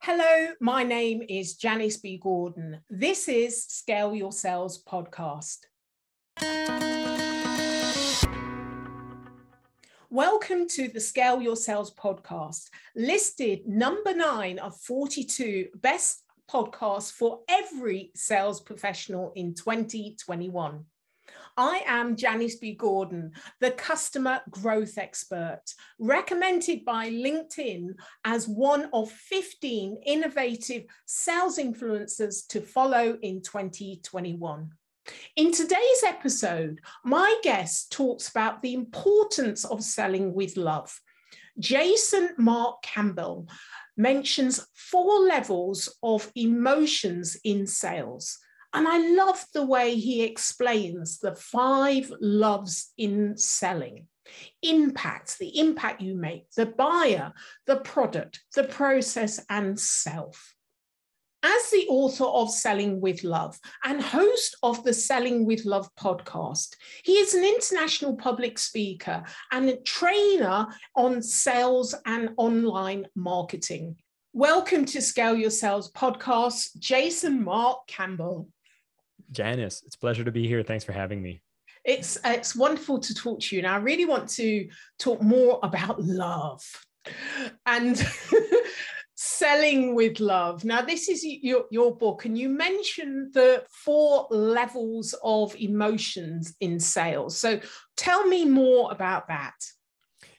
Hello, my name is Janice B. Gordon. This is Scale Your Sales podcast. Welcome to the Scale Your Sales podcast, listed number nine of 42 best podcasts for every sales professional in 2021. I am Janice B. Gordon, the customer growth expert, recommended by LinkedIn as one of 15 innovative sales influencers to follow in 2021. In today's episode, my guest talks about the importance of selling with love. Jason Mark Campbell mentions four levels of emotions in sales. And I love the way he explains the five loves in selling impact, the impact you make, the buyer, the product, the process, and self. As the author of Selling with Love and host of the Selling with Love podcast, he is an international public speaker and a trainer on sales and online marketing. Welcome to Scale Your Sales podcast, Jason Mark Campbell. Janice, it's a pleasure to be here. Thanks for having me. It's it's wonderful to talk to you. And I really want to talk more about love and selling with love. Now, this is your, your book, and you mentioned the four levels of emotions in sales. So tell me more about that.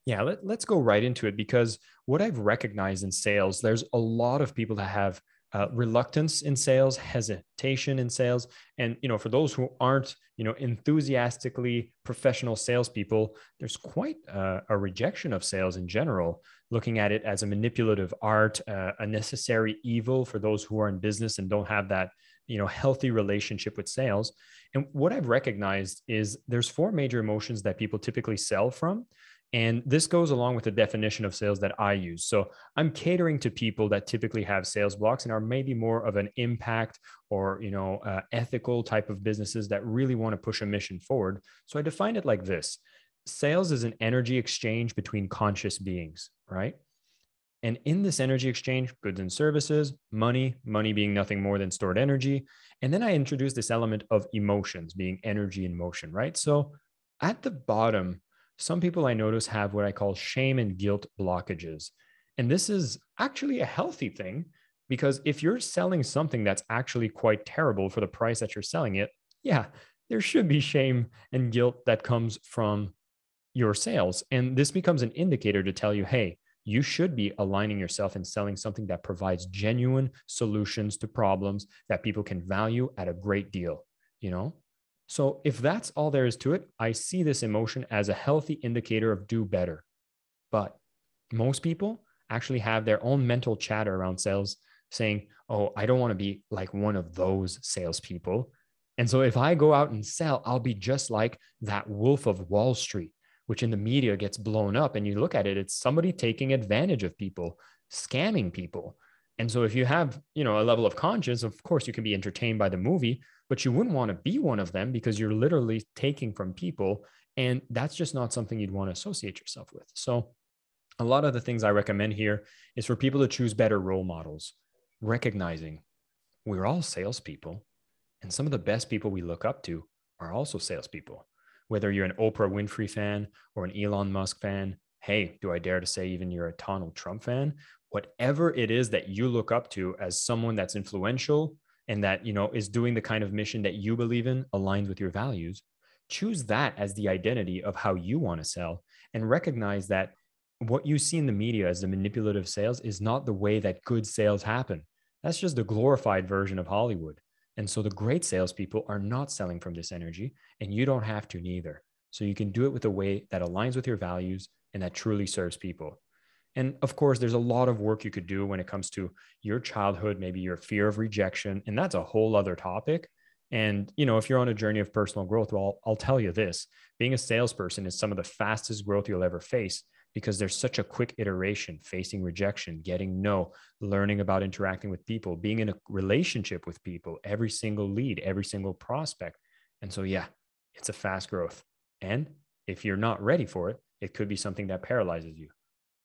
Yeah, let, let's go right into it because what I've recognized in sales, there's a lot of people that have uh, reluctance in sales, hesitation in sales, and you know, for those who aren't, you know, enthusiastically professional salespeople, there's quite a, a rejection of sales in general. Looking at it as a manipulative art, uh, a necessary evil for those who are in business and don't have that, you know, healthy relationship with sales. And what I've recognized is there's four major emotions that people typically sell from. And this goes along with the definition of sales that I use. So I'm catering to people that typically have sales blocks and are maybe more of an impact or you know uh, ethical type of businesses that really want to push a mission forward. So I define it like this: sales is an energy exchange between conscious beings, right? And in this energy exchange, goods and services, money, money being nothing more than stored energy. And then I introduce this element of emotions being energy in motion, right? So at the bottom some people I notice have what I call shame and guilt blockages. And this is actually a healthy thing because if you're selling something that's actually quite terrible for the price that you're selling it, yeah, there should be shame and guilt that comes from your sales. And this becomes an indicator to tell you, hey, you should be aligning yourself and selling something that provides genuine solutions to problems that people can value at a great deal, you know? So if that's all there is to it, I see this emotion as a healthy indicator of do better. But most people actually have their own mental chatter around sales saying, oh, I don't want to be like one of those salespeople. And so if I go out and sell, I'll be just like that wolf of Wall Street, which in the media gets blown up. And you look at it, it's somebody taking advantage of people, scamming people. And so if you have, you know, a level of conscience, of course you can be entertained by the movie, but you wouldn't want to be one of them because you're literally taking from people. And that's just not something you'd want to associate yourself with. So, a lot of the things I recommend here is for people to choose better role models, recognizing we're all salespeople. And some of the best people we look up to are also salespeople. Whether you're an Oprah Winfrey fan or an Elon Musk fan, hey, do I dare to say even you're a Donald Trump fan? Whatever it is that you look up to as someone that's influential, and that you know is doing the kind of mission that you believe in aligns with your values choose that as the identity of how you want to sell and recognize that what you see in the media as the manipulative sales is not the way that good sales happen. That's just the glorified version of hollywood. And so the great salespeople are not selling from this energy and you don't have to neither. So you can do it with a way that aligns with your values and that truly serves people and of course, there's a lot of work you could do when it comes to your childhood, maybe your fear of rejection. And that's a whole other topic. And, you know, if you're on a journey of personal growth, well, I'll tell you this being a salesperson is some of the fastest growth you'll ever face because there's such a quick iteration facing rejection, getting no, learning about interacting with people, being in a relationship with people, every single lead, every single prospect. And so, yeah, it's a fast growth. And if you're not ready for it, it could be something that paralyzes you.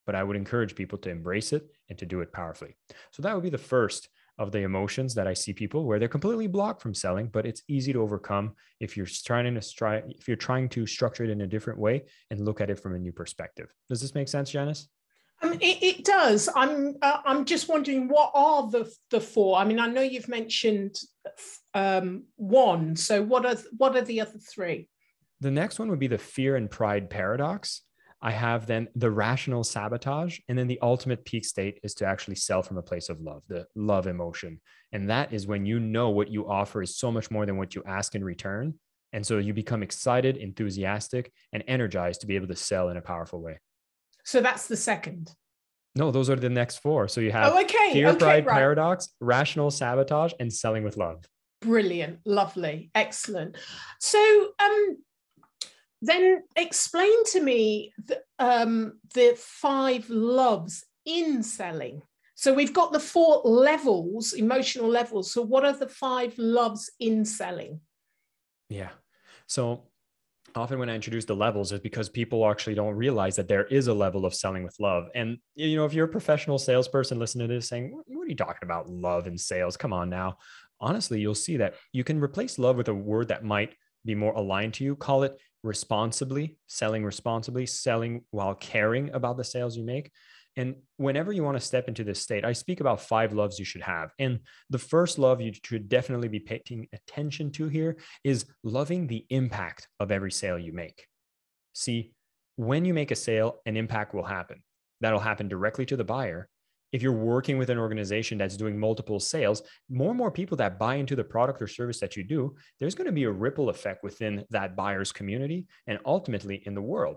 But I would encourage people to embrace it and to do it powerfully. So that would be the first of the emotions that I see people where they're completely blocked from selling, but it's easy to overcome if you're trying to try if you're trying to structure it in a different way and look at it from a new perspective. Does this make sense, Janice? Um, it, it, does. I'm uh, I'm just wondering what are the the four. I mean, I know you've mentioned um, one. So what are what are the other three? The next one would be the fear and pride paradox. I have then the rational sabotage. And then the ultimate peak state is to actually sell from a place of love, the love emotion. And that is when you know what you offer is so much more than what you ask in return. And so you become excited, enthusiastic, and energized to be able to sell in a powerful way. So that's the second. No, those are the next four. So you have oh, okay. fear, okay, pride, right. paradox, rational sabotage, and selling with love. Brilliant, lovely, excellent. So, um, then explain to me the, um, the five loves in selling. So we've got the four levels, emotional levels. So what are the five loves in selling? Yeah. So often when I introduce the levels is because people actually don't realize that there is a level of selling with love. And you know, if you're a professional salesperson listening to this saying, what are you talking about love and sales? Come on now. Honestly, you'll see that you can replace love with a word that might be more aligned to you. Call it responsibly, selling responsibly, selling while caring about the sales you make. And whenever you want to step into this state, I speak about five loves you should have. And the first love you should definitely be paying attention to here is loving the impact of every sale you make. See, when you make a sale, an impact will happen. That'll happen directly to the buyer if you're working with an organization that's doing multiple sales, more and more people that buy into the product or service that you do, there's going to be a ripple effect within that buyer's community and ultimately in the world.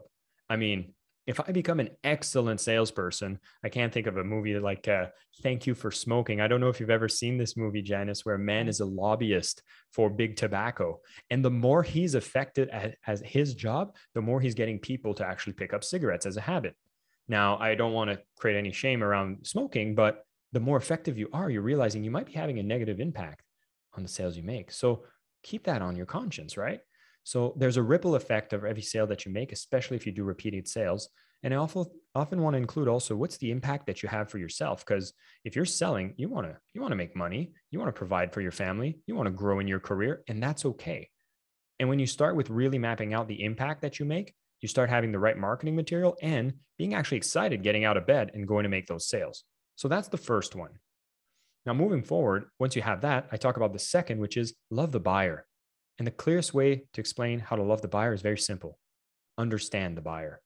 I mean, if I become an excellent salesperson, I can't think of a movie like uh, Thank You for Smoking. I don't know if you've ever seen this movie, Janice, where a man is a lobbyist for big tobacco. And the more he's affected at, as his job, the more he's getting people to actually pick up cigarettes as a habit. Now, I don't want to create any shame around smoking, but the more effective you are, you're realizing you might be having a negative impact on the sales you make. So keep that on your conscience, right? So there's a ripple effect of every sale that you make, especially if you do repeated sales. And I often often want to include also what's the impact that you have for yourself. Because if you're selling, you want to you want to make money, you want to provide for your family, you want to grow in your career, and that's okay. And when you start with really mapping out the impact that you make, you start having the right marketing material and being actually excited getting out of bed and going to make those sales. So that's the first one. Now, moving forward, once you have that, I talk about the second, which is love the buyer. And the clearest way to explain how to love the buyer is very simple understand the buyer.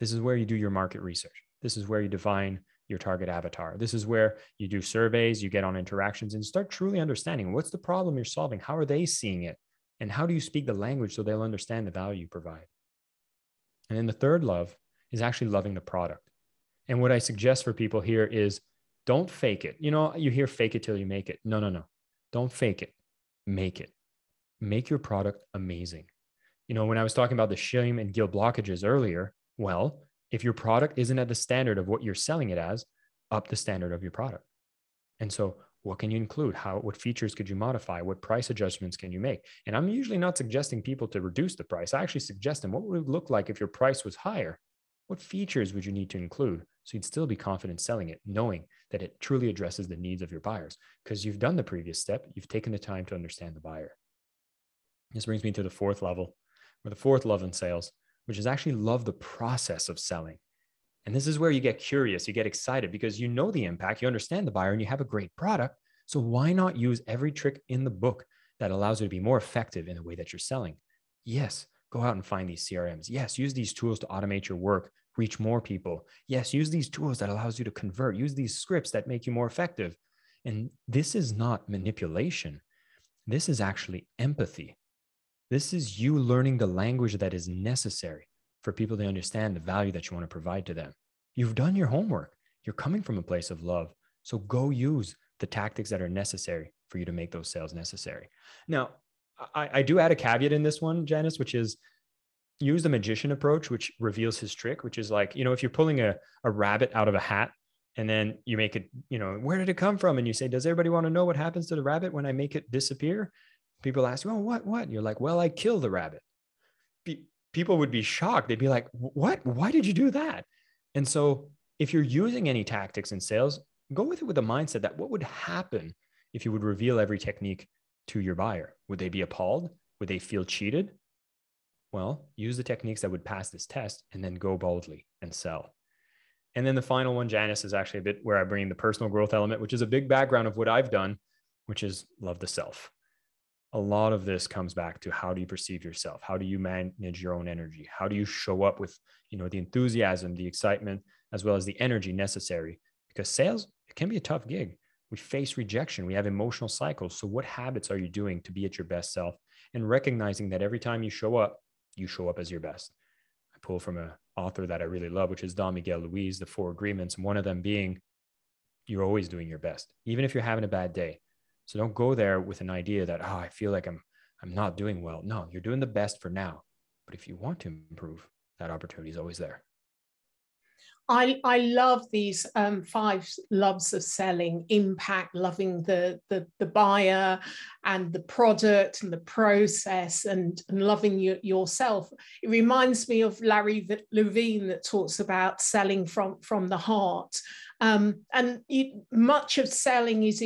This is where you do your market research. This is where you define your target avatar. This is where you do surveys, you get on interactions, and start truly understanding what's the problem you're solving? How are they seeing it? And how do you speak the language so they'll understand the value you provide? And then the third love is actually loving the product. And what I suggest for people here is don't fake it. You know, you hear fake it till you make it. No, no, no. Don't fake it. Make it. Make your product amazing. You know, when I was talking about the shame and guilt blockages earlier, well, if your product isn't at the standard of what you're selling it as, up the standard of your product. And so what can you include? How what features could you modify? What price adjustments can you make? And i'm usually not suggesting people to reduce the price. I actually suggest them what would it look like if your price was higher? What features would you need to include so you'd still be confident selling it knowing that it truly addresses the needs of your buyers? Because you've done the previous step. You've taken the time to understand the buyer. This brings me to the fourth level or the fourth love in sales which is actually love the process of selling and this is where you get curious, you get excited because you know the impact, you understand the buyer, and you have a great product. So why not use every trick in the book that allows you to be more effective in the way that you're selling? Yes, go out and find these CRMs. Yes, use these tools to automate your work, reach more people. Yes, use these tools that allows you to convert, use these scripts that make you more effective. And this is not manipulation. This is actually empathy. This is you learning the language that is necessary for people to understand the value that you want to provide to them. You've done your homework. You're coming from a place of love. So go use the tactics that are necessary for you to make those sales necessary. Now, I, I do add a caveat in this one, Janice, which is use the magician approach, which reveals his trick, which is like, you know, if you're pulling a, a rabbit out of a hat and then you make it, you know, where did it come from? And you say, does everybody want to know what happens to the rabbit when I make it disappear? People ask, well, what, what? And you're like, well, I kill the rabbit people would be shocked. They'd be like, "What? Why did you do that?" And so if you're using any tactics in sales, go with it with the mindset that what would happen if you would reveal every technique to your buyer? Would they be appalled? Would they feel cheated? Well, use the techniques that would pass this test and then go boldly and sell. And then the final one, Janice, is actually a bit where I bring the personal growth element, which is a big background of what I've done, which is love the self. A lot of this comes back to how do you perceive yourself? How do you manage your own energy? How do you show up with, you know, the enthusiasm, the excitement, as well as the energy necessary? Because sales, it can be a tough gig. We face rejection. We have emotional cycles. So what habits are you doing to be at your best self? And recognizing that every time you show up, you show up as your best. I pull from a author that I really love, which is Don Miguel Ruiz, The Four Agreements. And one of them being, you're always doing your best, even if you're having a bad day. So don't go there with an idea that, oh, I feel like I'm, I'm not doing well. No, you're doing the best for now. But if you want to improve, that opportunity is always there. I, I love these um, five loves of selling impact, loving the, the, the buyer and the product and the process and, and loving you, yourself. It reminds me of Larry Levine that talks about selling from, from the heart. Um, and much of selling is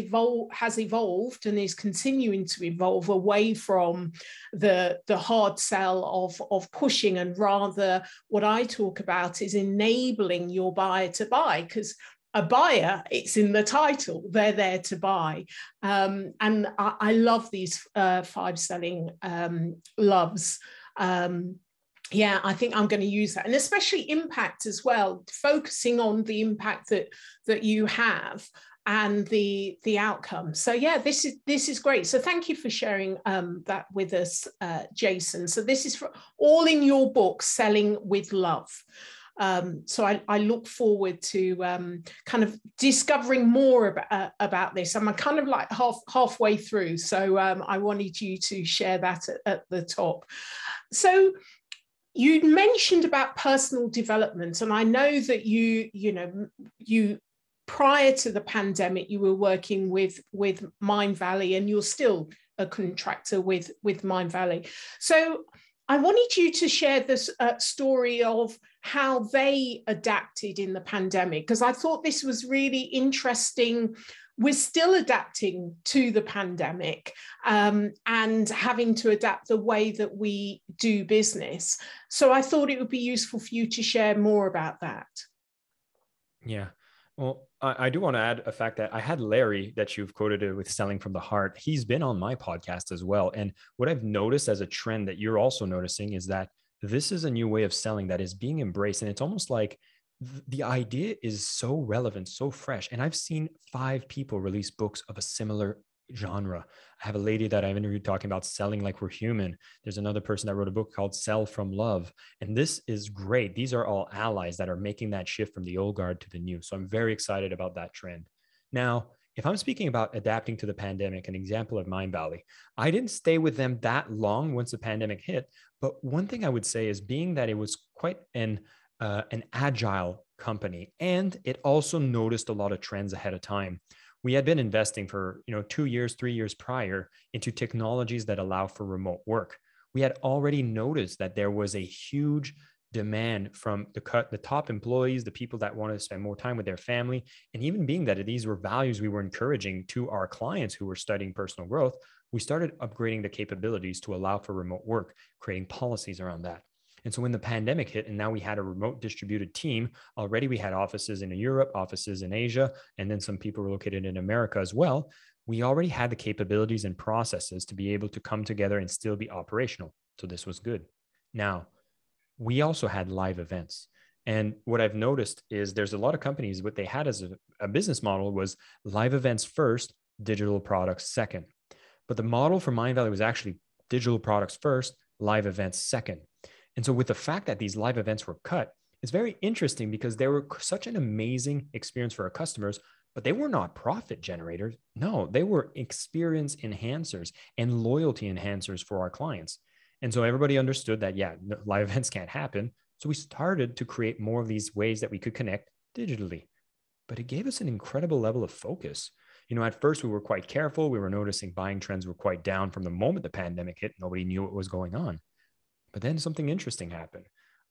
has evolved and is continuing to evolve away from the, the hard sell of, of pushing and rather what I talk about is enabling your buyer to buy because a buyer, it's in the title, they're there to buy. Um, and I, I, love these uh, five selling um, loves. Um, yeah, I think I'm going to use that, and especially impact as well, focusing on the impact that that you have and the the outcome. So yeah, this is this is great. So thank you for sharing um, that with us, uh, Jason. So this is for all in your book, selling with love. Um, so I, I, look forward to um, kind of discovering more about, uh, about this. I'm kind of like half halfway through, so um, I wanted you to share that at, at the top. So you mentioned about personal development and i know that you you know you prior to the pandemic you were working with with Mindvalley and you're still a contractor with with Mindvalley. So i wanted you to share this uh, story of how they adapted in the pandemic because i thought this was really interesting we're still adapting to the pandemic um, and having to adapt the way that we do business. So I thought it would be useful for you to share more about that. Yeah. Well, I, I do want to add a fact that I had Larry that you've quoted with selling from the heart. He's been on my podcast as well. And what I've noticed as a trend that you're also noticing is that this is a new way of selling that is being embraced. And it's almost like the idea is so relevant, so fresh. And I've seen five people release books of a similar genre. I have a lady that I've interviewed talking about selling like we're human. There's another person that wrote a book called Sell from Love. And this is great. These are all allies that are making that shift from the old guard to the new. So I'm very excited about that trend. Now, if I'm speaking about adapting to the pandemic, an example of Mindvalley, I didn't stay with them that long once the pandemic hit. But one thing I would say is being that it was quite an uh, an agile company and it also noticed a lot of trends ahead of time. We had been investing for you know two years three years prior into technologies that allow for remote work. We had already noticed that there was a huge demand from the cut the top employees the people that wanted to spend more time with their family and even being that these were values we were encouraging to our clients who were studying personal growth we started upgrading the capabilities to allow for remote work creating policies around that and so when the pandemic hit, and now we had a remote distributed team, already we had offices in Europe, offices in Asia, and then some people were located in America as well. We already had the capabilities and processes to be able to come together and still be operational. So this was good. Now, we also had live events. And what I've noticed is there's a lot of companies, what they had as a, a business model was live events first, digital products second. But the model for Mindvalley was actually digital products first, live events second. And so, with the fact that these live events were cut, it's very interesting because they were such an amazing experience for our customers, but they were not profit generators. No, they were experience enhancers and loyalty enhancers for our clients. And so everybody understood that, yeah, live events can't happen. So we started to create more of these ways that we could connect digitally. But it gave us an incredible level of focus. You know, at first we were quite careful. We were noticing buying trends were quite down from the moment the pandemic hit. Nobody knew what was going on. But then something interesting happened.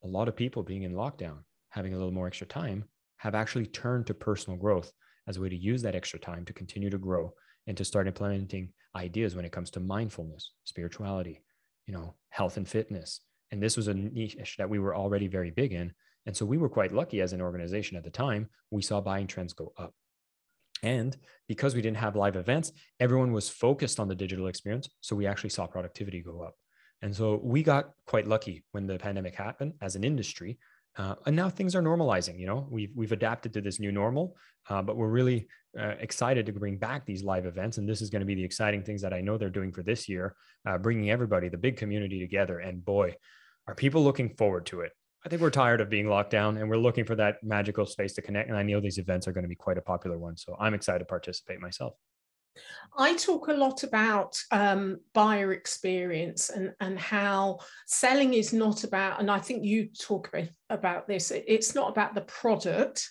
A lot of people being in lockdown having a little more extra time, have actually turned to personal growth as a way to use that extra time to continue to grow and to start implementing ideas when it comes to mindfulness, spirituality, you know, health and fitness. And this was a niche that we were already very big in. And so we were quite lucky as an organization at the time. We saw buying trends go up. And because we didn't have live events, everyone was focused on the digital experience. So we actually saw productivity go up. And so we got quite lucky when the pandemic happened as an industry. Uh, and now things are normalizing. You know, we've we've adapted to this new normal, uh, but we're really uh, excited to bring back these live events. And this is going to be the exciting things that I know they're doing for this year, uh, bringing everybody, the big community together. And boy, are people looking forward to it. I think we're tired of being locked down and we're looking for that magical space to connect. And I know these events are going to be quite a popular one. So I'm excited to participate myself. I talk a lot about um, buyer experience and, and how selling is not about, and I think you talk about this, it's not about the product,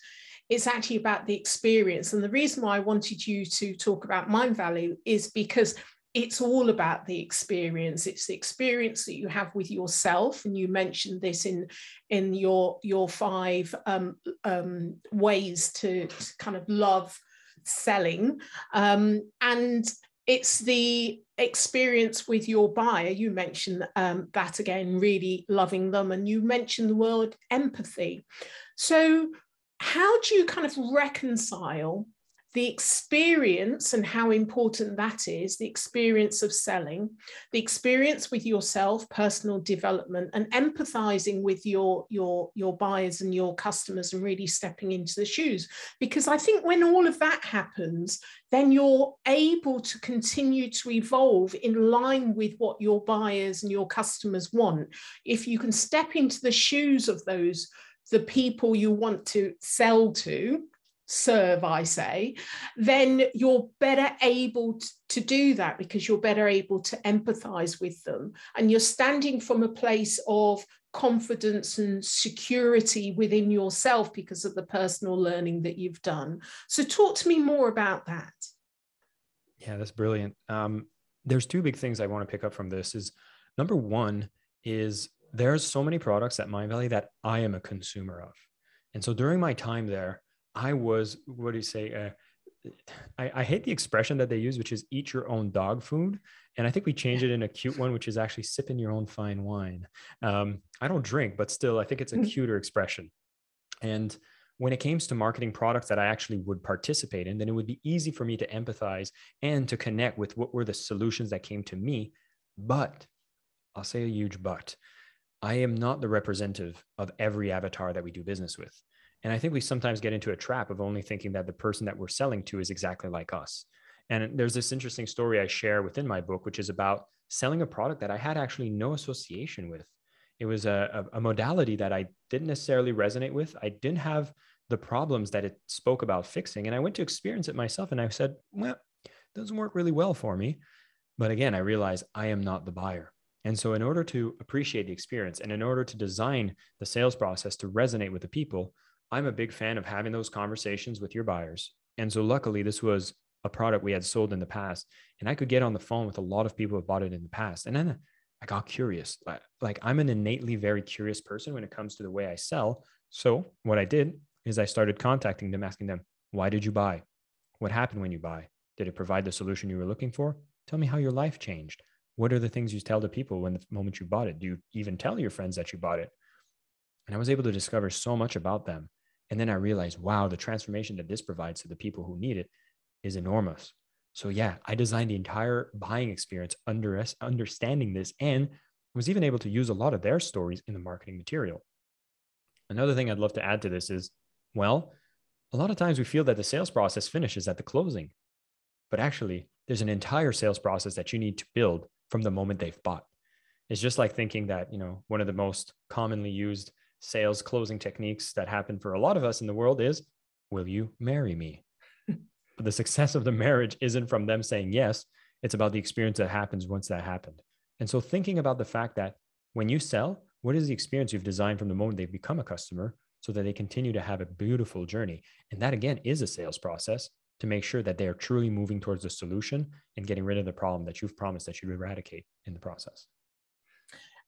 it's actually about the experience. And the reason why I wanted you to talk about Mindvalley is because it's all about the experience it's the experience that you have with yourself and you mentioned this in in your your five um, um, ways to, to, kind of love selling um, and it's the experience with your buyer. You mentioned um, that again really loving them and you mentioned the word empathy. So how do you kind of reconcile the experience and how important that is the experience of selling the experience with yourself personal development and empathizing with your your your buyers and your customers and really stepping into the shoes. Because i think when all of that happens then you're able to continue to evolve in line with what your buyers and your customers want. If you can step into the shoes of those the people you want to sell to serve, I say, then you're better able to do that because you're better able to empathize with them. And you're standing from a place of confidence and security within yourself because of the personal learning that you've done. So, talk to me more about that. Yeah, that's brilliant. Um, there's two big things I want to pick up from this. Is number one is there's so many products at Mindvalley that I am a consumer of, and so during my time there, I was, what do you say? Uh, I, I, hate the expression that they use, which is eat your own dog food. And I think we changed it in a cute one, which is actually sipping your own fine wine. Um, I don't drink, but still, I think it's a mm. cuter expression. And when it comes to marketing products that I actually would participate in, then it would be easy for me to empathize and to connect with what were the solutions that came to me. But I'll say a huge but. I am not the representative of every avatar that we do business with. And I think we sometimes get into a trap of only thinking that the person that we're selling to is exactly like us. And there's this interesting story I share within my book, which is about selling a product that I had actually no association with. It was a, a, a modality that I didn't necessarily resonate with. I didn't have the problems that it spoke about fixing. And I went to experience it myself and I said, well, it doesn't work really well for me. But again, I realized I am not the buyer. And so, in order to appreciate the experience and in order to design the sales process to resonate with the people, I'm a big fan of having those conversations with your buyers. And so luckily this was a product we had sold in the past and I could get on the phone with a lot of people who bought it in the past. And then I got curious. Like I'm an innately very curious person when it comes to the way I sell. So what I did is I started contacting them, asking them, why did you buy? What happened when you buy? Did it provide the solution you were looking for? Tell me how your life changed. What are the things you tell to people when the moment you bought it? Do you even tell your friends that you bought it? And I was able to discover so much about them and then I realized, wow, the transformation that this provides to the people who need it is enormous. So yeah, I designed the entire buying experience under understanding this and was even able to use a lot of their stories in the marketing material. Another thing I'd love to add to this is, well, a lot of times we feel that the sales process finishes at the closing, but actually there's an entire sales process that you need to build from the moment they've bought. It's just like thinking that, you know, one of the most commonly used sales closing techniques that happen for a lot of us in the world is will you marry me? But the success of the marriage isn't from them saying yes. It's about the experience that happens once that happened. And so thinking about the fact that when you sell what is the experience you've designed from the moment they become a customer so that they continue to have a beautiful journey? And that again is a sales process to make sure that they are truly moving towards the solution and getting rid of the problem that you've promised that you'd eradicate in the process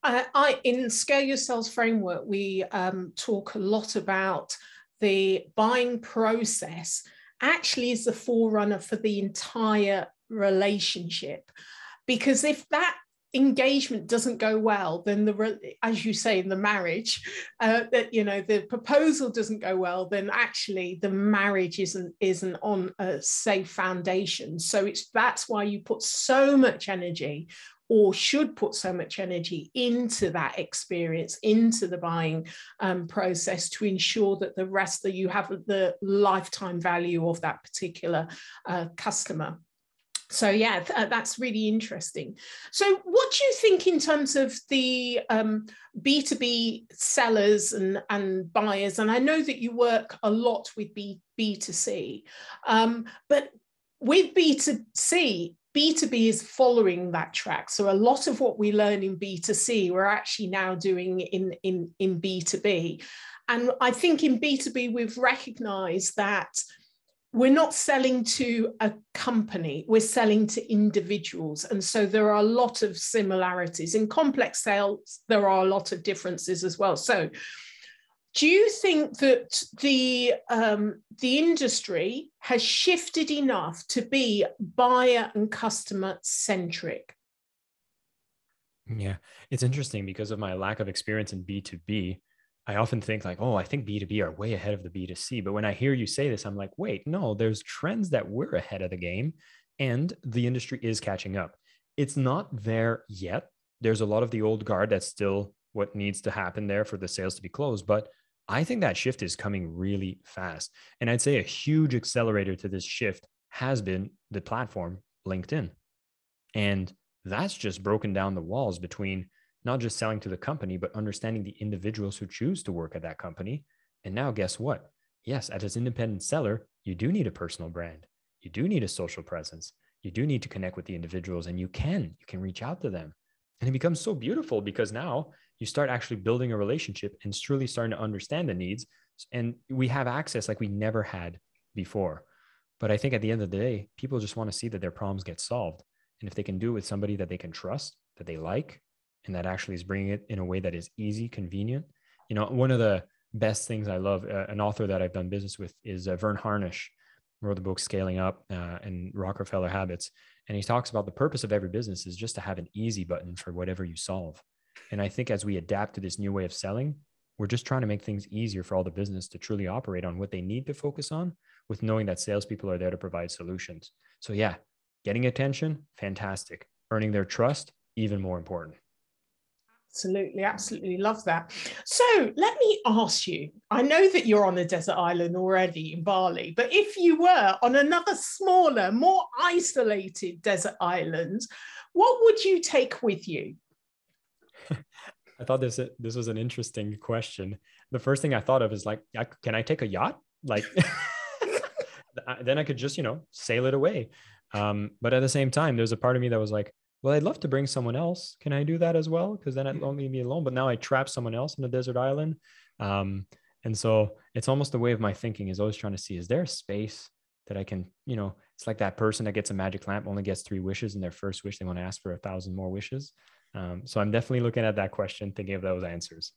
I, I in Scale Your Sales Framework, we um, talk a lot about the buying process actually is the forerunner for the entire relationship. Because if that engagement doesn't go well then the as you say in the marriage uh, that you know the proposal doesn't go well then actually the marriage isn't isn't on a safe foundation so it's that's why you put so much energy or should put so much energy into that experience, into the buying um, process to ensure that the rest that you have the lifetime value of that particular uh, customer. So yeah, th- uh, that's really interesting. So what do you think in terms of the um, B2B sellers and, and buyers? And I know that you work a lot with B, B2C, um, but with B2C, B2B is following that track. So a lot of what we learn in B2C, we're actually now doing in, in, in B2B. And I think in B2B, we've recognized that we're not selling to a company, we're selling to individuals. And so there are a lot of similarities. In complex sales, there are a lot of differences as well. So do you think that the um, the industry has shifted enough to be buyer and customer centric? Yeah, it's interesting because of my lack of experience in B2B. I often think like, oh, I think B2B are way ahead of the B2C. But when I hear you say this, I'm like, wait, no, there's trends that we're ahead of the game and the industry is catching up. It's not there yet. There's a lot of the old guard that's still what needs to happen there for the sales to be closed. But I think that shift is coming really fast. And I'd say a huge accelerator to this shift has been the platform LinkedIn. And that's just broken down the walls between not just selling to the company, but understanding the individuals who choose to work at that company. And now, guess what? Yes, as an independent seller, you do need a personal brand. You do need a social presence. You do need to connect with the individuals, and you can. You can reach out to them. And it becomes so beautiful because now you start actually building a relationship and truly starting to understand the needs. And we have access like we never had before. But I think at the end of the day, people just want to see that their problems get solved. And if they can do it with somebody that they can trust, that they like, and that actually is bringing it in a way that is easy, convenient. You know, one of the best things I love, uh, an author that I've done business with is uh, Verne Harnish, wrote the book Scaling Up uh, and Rockefeller Habits. And he talks about the purpose of every business is just to have an easy button for whatever you solve. And I think as we adapt to this new way of selling, we're just trying to make things easier for all the business to truly operate on what they need to focus on with knowing that salespeople are there to provide solutions. So, yeah, getting attention, fantastic. Earning their trust, even more important. Absolutely, absolutely love that. So let me ask you I know that you're on a desert island already in Bali, but if you were on another smaller, more isolated desert island, what would you take with you? I thought this this was an interesting question. The first thing I thought of is like, can I take a yacht? Like, then I could just you know sail it away. Um, but at the same time, there's a part of me that was like, well, I'd love to bring someone else. Can I do that as well? Because then I'd only be alone. But now I trap someone else in a desert island. Um, and so it's almost the way of my thinking is always trying to see is there a space that I can, you know, it's like that person that gets a magic lamp only gets three wishes, and their first wish they want to ask for a thousand more wishes. Um, so I'm definitely looking at that question, thinking of those answers.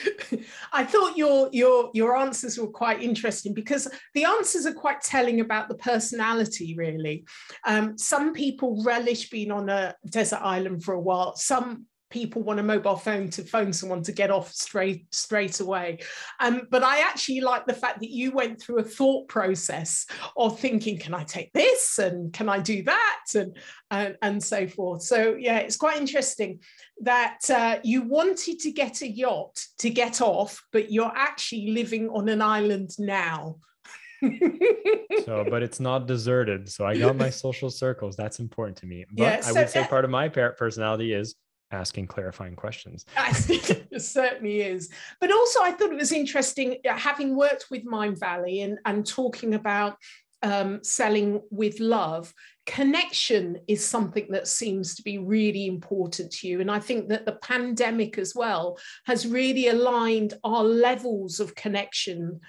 I thought your your your answers were quite interesting because the answers are quite telling about the personality. Really, um, some people relish being on a desert island for a while. Some people want a mobile phone to phone someone to get off straight straight away. Um, but i actually like the fact that you went through a thought process of thinking can i take this? And can i do that? and and, and so forth. So yeah it's quite interesting that uh, you wanted to get a yacht to get off but you're actually living on an island now. So but it's not deserted. So i got my social circles. That's important to me. But yeah, so, i would say uh, part of my personality is asking clarifying questions. it certainly is. But also, I thought it was interesting uh, having worked with Mindvalley and, and talking about um, selling with love. Connection is something that seems to be really important to you. And I think that the pandemic as well has really aligned our levels of connection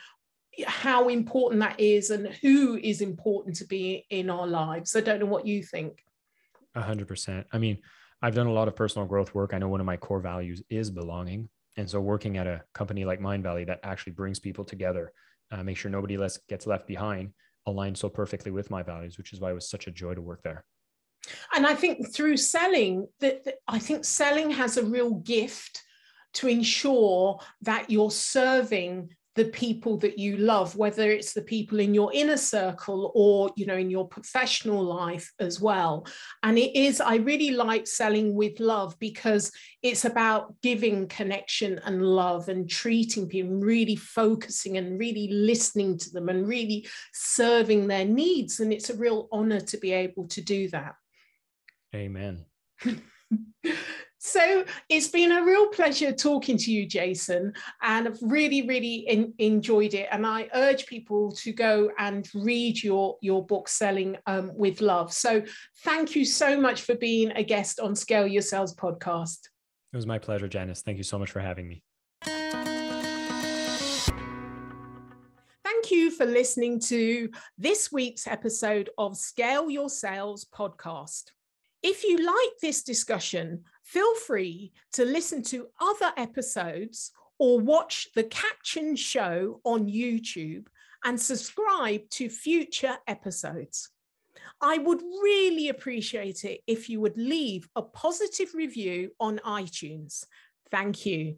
how important that is and who is important to be in our lives. I don't know what you think. A hundred percent. I mean, I've done a lot of personal growth work. I know one of my core values is belonging. And so working at a company like Mindvalley that actually brings people together, uh, make sure nobody less gets left behind, aligned so perfectly with my values, which is why it was such a joy to work there. And I think through selling, that I think selling has a real gift to ensure that you're serving the people that you love whether it's the people in your inner circle or you know in your professional life as well. And it is i really like selling with love because it's about giving connection and love and treating people really focusing and really listening to them and really serving their needs. And it's a real honor to be able to do that. Amen So it's been a real pleasure talking to you, Jason, and I've really, really in, enjoyed it. And I urge people to go and read your, your book, Selling um, with Love. So thank you so much for being a guest on Scale Your Sales podcast. It was my pleasure, Janice. Thank you so much for having me. Thank you for listening to this week's episode of Scale Your Sales podcast. If you like this discussion, feel free to listen to other episodes or watch the caption show on YouTube and subscribe to future episodes. I would really appreciate it if you would leave a positive review on iTunes. Thank you.